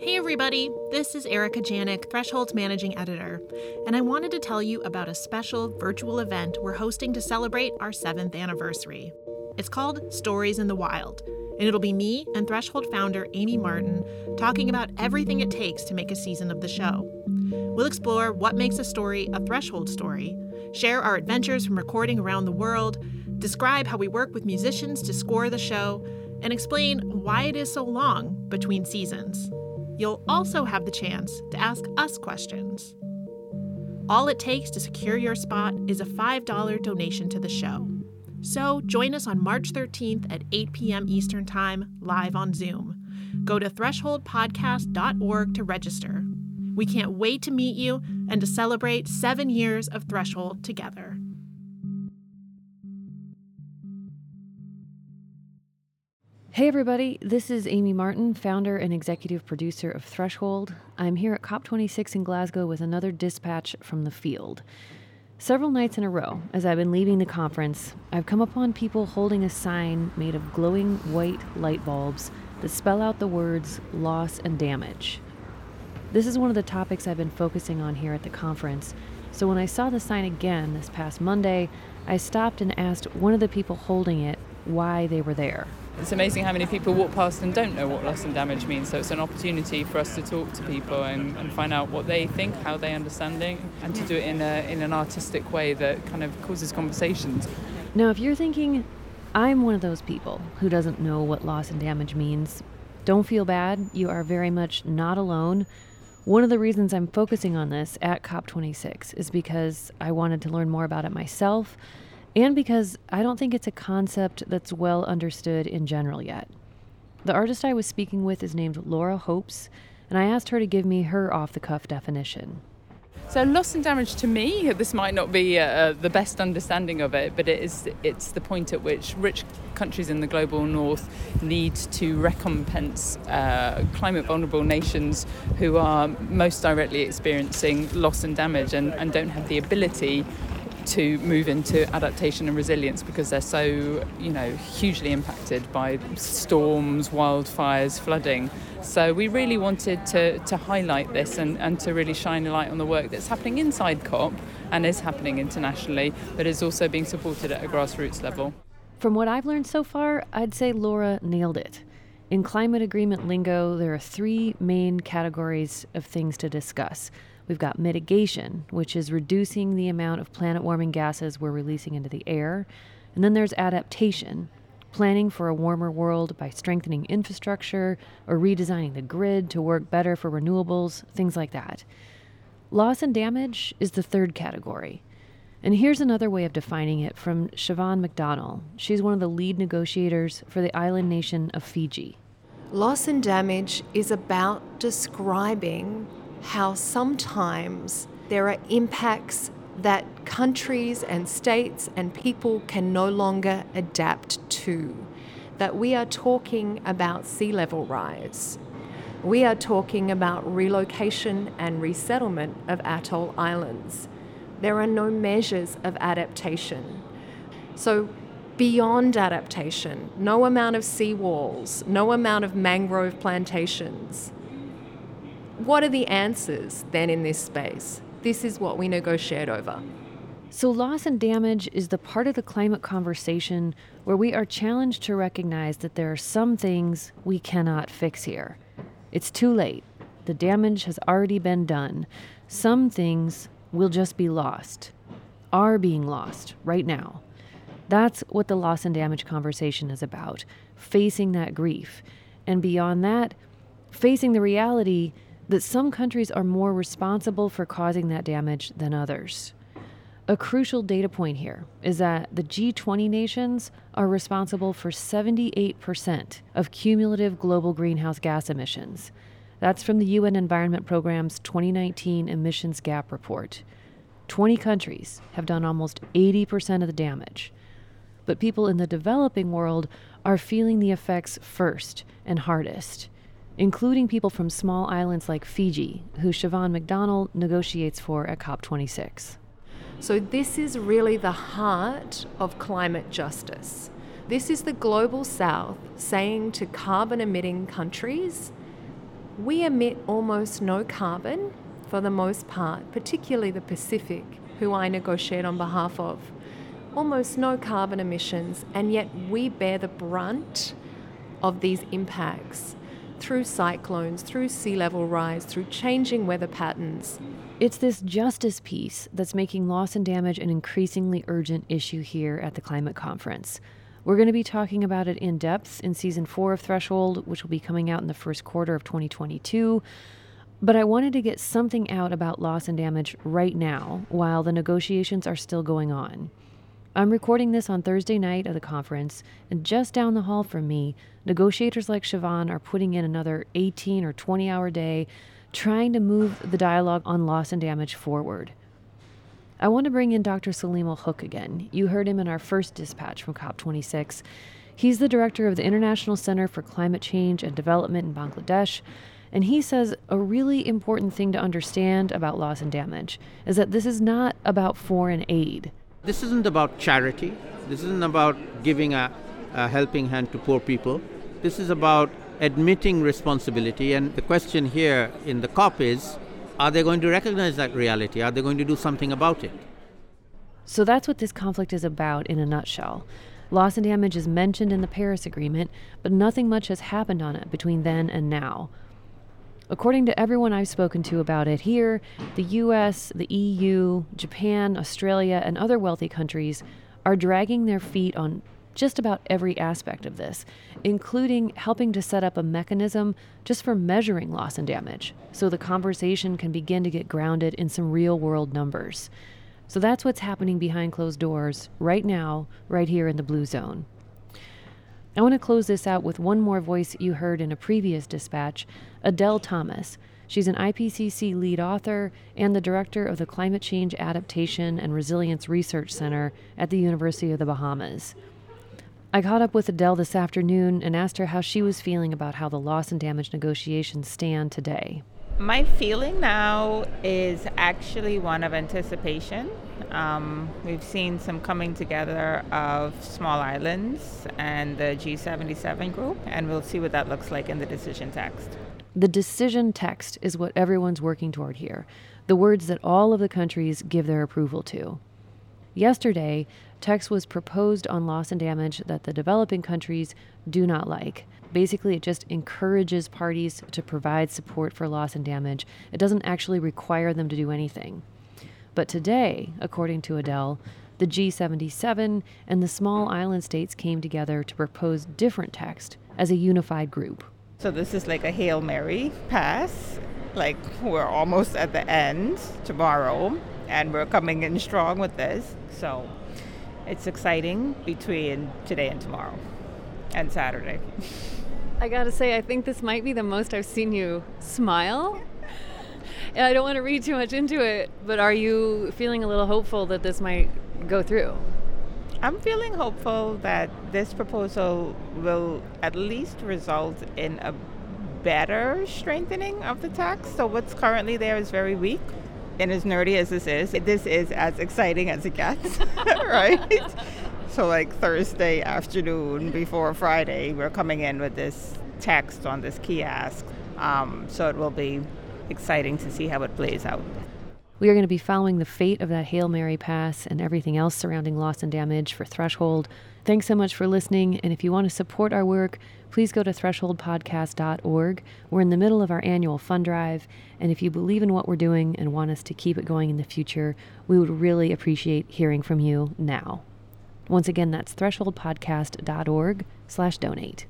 Hey, everybody, this is Erica Janik, Threshold's managing editor, and I wanted to tell you about a special virtual event we're hosting to celebrate our seventh anniversary. It's called Stories in the Wild, and it'll be me and Threshold founder Amy Martin talking about everything it takes to make a season of the show. We'll explore what makes a story a Threshold story, share our adventures from recording around the world, describe how we work with musicians to score the show, and explain why it is so long between seasons. You'll also have the chance to ask us questions. All it takes to secure your spot is a $5 donation to the show. So join us on March 13th at 8 p.m. Eastern Time, live on Zoom. Go to thresholdpodcast.org to register. We can't wait to meet you and to celebrate seven years of Threshold together. Hey, everybody, this is Amy Martin, founder and executive producer of Threshold. I'm here at COP26 in Glasgow with another dispatch from the field. Several nights in a row, as I've been leaving the conference, I've come upon people holding a sign made of glowing white light bulbs that spell out the words loss and damage. This is one of the topics I've been focusing on here at the conference, so when I saw the sign again this past Monday, I stopped and asked one of the people holding it why they were there. It's amazing how many people walk past and don't know what loss and damage means. So it's an opportunity for us to talk to people and, and find out what they think, how they understand it, and to do it in, a, in an artistic way that kind of causes conversations. Now, if you're thinking, I'm one of those people who doesn't know what loss and damage means, don't feel bad. You are very much not alone. One of the reasons I'm focusing on this at COP26 is because I wanted to learn more about it myself and because I don't think it's a concept that's well understood in general yet. The artist I was speaking with is named Laura Hopes, and I asked her to give me her off the cuff definition. So loss and damage to me, this might not be uh, the best understanding of it, but it is it's the point at which rich countries in the global north need to recompense uh, climate vulnerable nations who are most directly experiencing loss and damage and, and don't have the ability to move into adaptation and resilience because they're so, you know, hugely impacted by storms, wildfires, flooding. So we really wanted to, to highlight this and, and to really shine a light on the work that's happening inside COP and is happening internationally, but is also being supported at a grassroots level. From what I've learned so far, I'd say Laura nailed it. In climate agreement lingo, there are three main categories of things to discuss We've got mitigation, which is reducing the amount of planet warming gases we're releasing into the air. And then there's adaptation, planning for a warmer world by strengthening infrastructure or redesigning the grid to work better for renewables, things like that. Loss and damage is the third category. And here's another way of defining it from Siobhan McDonnell. She's one of the lead negotiators for the island nation of Fiji. Loss and damage is about describing how sometimes there are impacts that countries and states and people can no longer adapt to. That we are talking about sea level rise. We are talking about relocation and resettlement of atoll islands. There are no measures of adaptation. So, beyond adaptation, no amount of seawalls, no amount of mangrove plantations, what are the answers then in this space? This is what we negotiate over. So, loss and damage is the part of the climate conversation where we are challenged to recognize that there are some things we cannot fix here. It's too late. The damage has already been done. Some things will just be lost, are being lost right now. That's what the loss and damage conversation is about facing that grief. And beyond that, facing the reality that some countries are more responsible for causing that damage than others. A crucial data point here is that the G20 nations are responsible for 78% of cumulative global greenhouse gas emissions. That's from the UN Environment Programme's 2019 Emissions Gap Report. 20 countries have done almost 80% of the damage. But people in the developing world are feeling the effects first and hardest including people from small islands like Fiji, who Siobhan McDonnell negotiates for at COP26. So, this is really the heart of climate justice. This is the global south saying to carbon emitting countries, We emit almost no carbon for the most part, particularly the Pacific, who I negotiate on behalf of. Almost no carbon emissions, and yet we bear the brunt of these impacts through cyclones, through sea level rise, through changing weather patterns. It's this justice piece that's making loss and damage an increasingly urgent issue here at the climate conference. We're going to be talking about it in depth in season four of Threshold, which will be coming out in the first quarter of 2022. But I wanted to get something out about loss and damage right now while the negotiations are still going on. I'm recording this on Thursday night of the conference, and just down the hall from me, negotiators like Siobhan are putting in another 18 or 20 hour day trying to move the dialogue on loss and damage forward. I want to bring in Dr. Saleemul Huq again. You heard him in our first dispatch from COP26. He's the director of the International Center for Climate Change and Development in Bangladesh. And he says a really important thing to understand about loss and damage is that this is not about foreign aid. This isn't about charity. This isn't about giving a, a helping hand to poor people. This is about admitting responsibility. And the question here in the COP is are they going to recognize that reality? Are they going to do something about it? So that's what this conflict is about in a nutshell. Loss and damage is mentioned in the Paris Agreement, but nothing much has happened on it between then and now. According to everyone I've spoken to about it here, the US, the EU, Japan, Australia, and other wealthy countries are dragging their feet on just about every aspect of this, including helping to set up a mechanism just for measuring loss and damage, so the conversation can begin to get grounded in some real world numbers. So that's what's happening behind closed doors right now, right here in the Blue Zone. I want to close this out with one more voice you heard in a previous dispatch Adelle Thomas. She's an IPCC lead author and the director of the Climate Change Adaptation and Resilience Research Center at the University of the Bahamas. I caught up with Adelle this afternoon and asked her how she was feeling about how the loss and damage negotiations stand today. My feeling now is actually one of anticipation. Um, we've seen some coming together of small islands and the G77 group, and we'll see what that looks like in the decision text. The decision text is what everyone's working toward here, the words that all of the countries give their approval to. Yesterday, text was proposed on loss and damage that the developing countries do not like. Basically, it just encourages parties to provide support for loss and damage. It doesn't actually require them to do anything. But today, according to Adelle, the G77 and the small island states came together to propose different text as a unified group. So this is like a Hail Mary pass. Like we're almost at the end tomorrow and we're coming in strong with this. So it's exciting between today and tomorrow and Saturday. I gotta say, I think this might be the most I've seen you smile. And I don't want to read too much into it, but are you feeling a little hopeful that this might go through? I'm feeling hopeful that this proposal will at least result in a better strengthening of the tax. So, what's currently there is very weak. And as nerdy as this is, this is as exciting as it gets, right? So, like Thursday afternoon before Friday, we're coming in with this text on this kiosk. Um, so, it will be exciting to see how it plays out. We are going to be following the fate of that Hail Mary pass and everything else surrounding loss and damage for Threshold. Thanks so much for listening. And if you want to support our work, please go to thresholdpodcast.org. We're in the middle of our annual fund drive. And if you believe in what we're doing and want us to keep it going in the future, we would really appreciate hearing from you now. Once again, that's thresholdpodcast.org slash donate.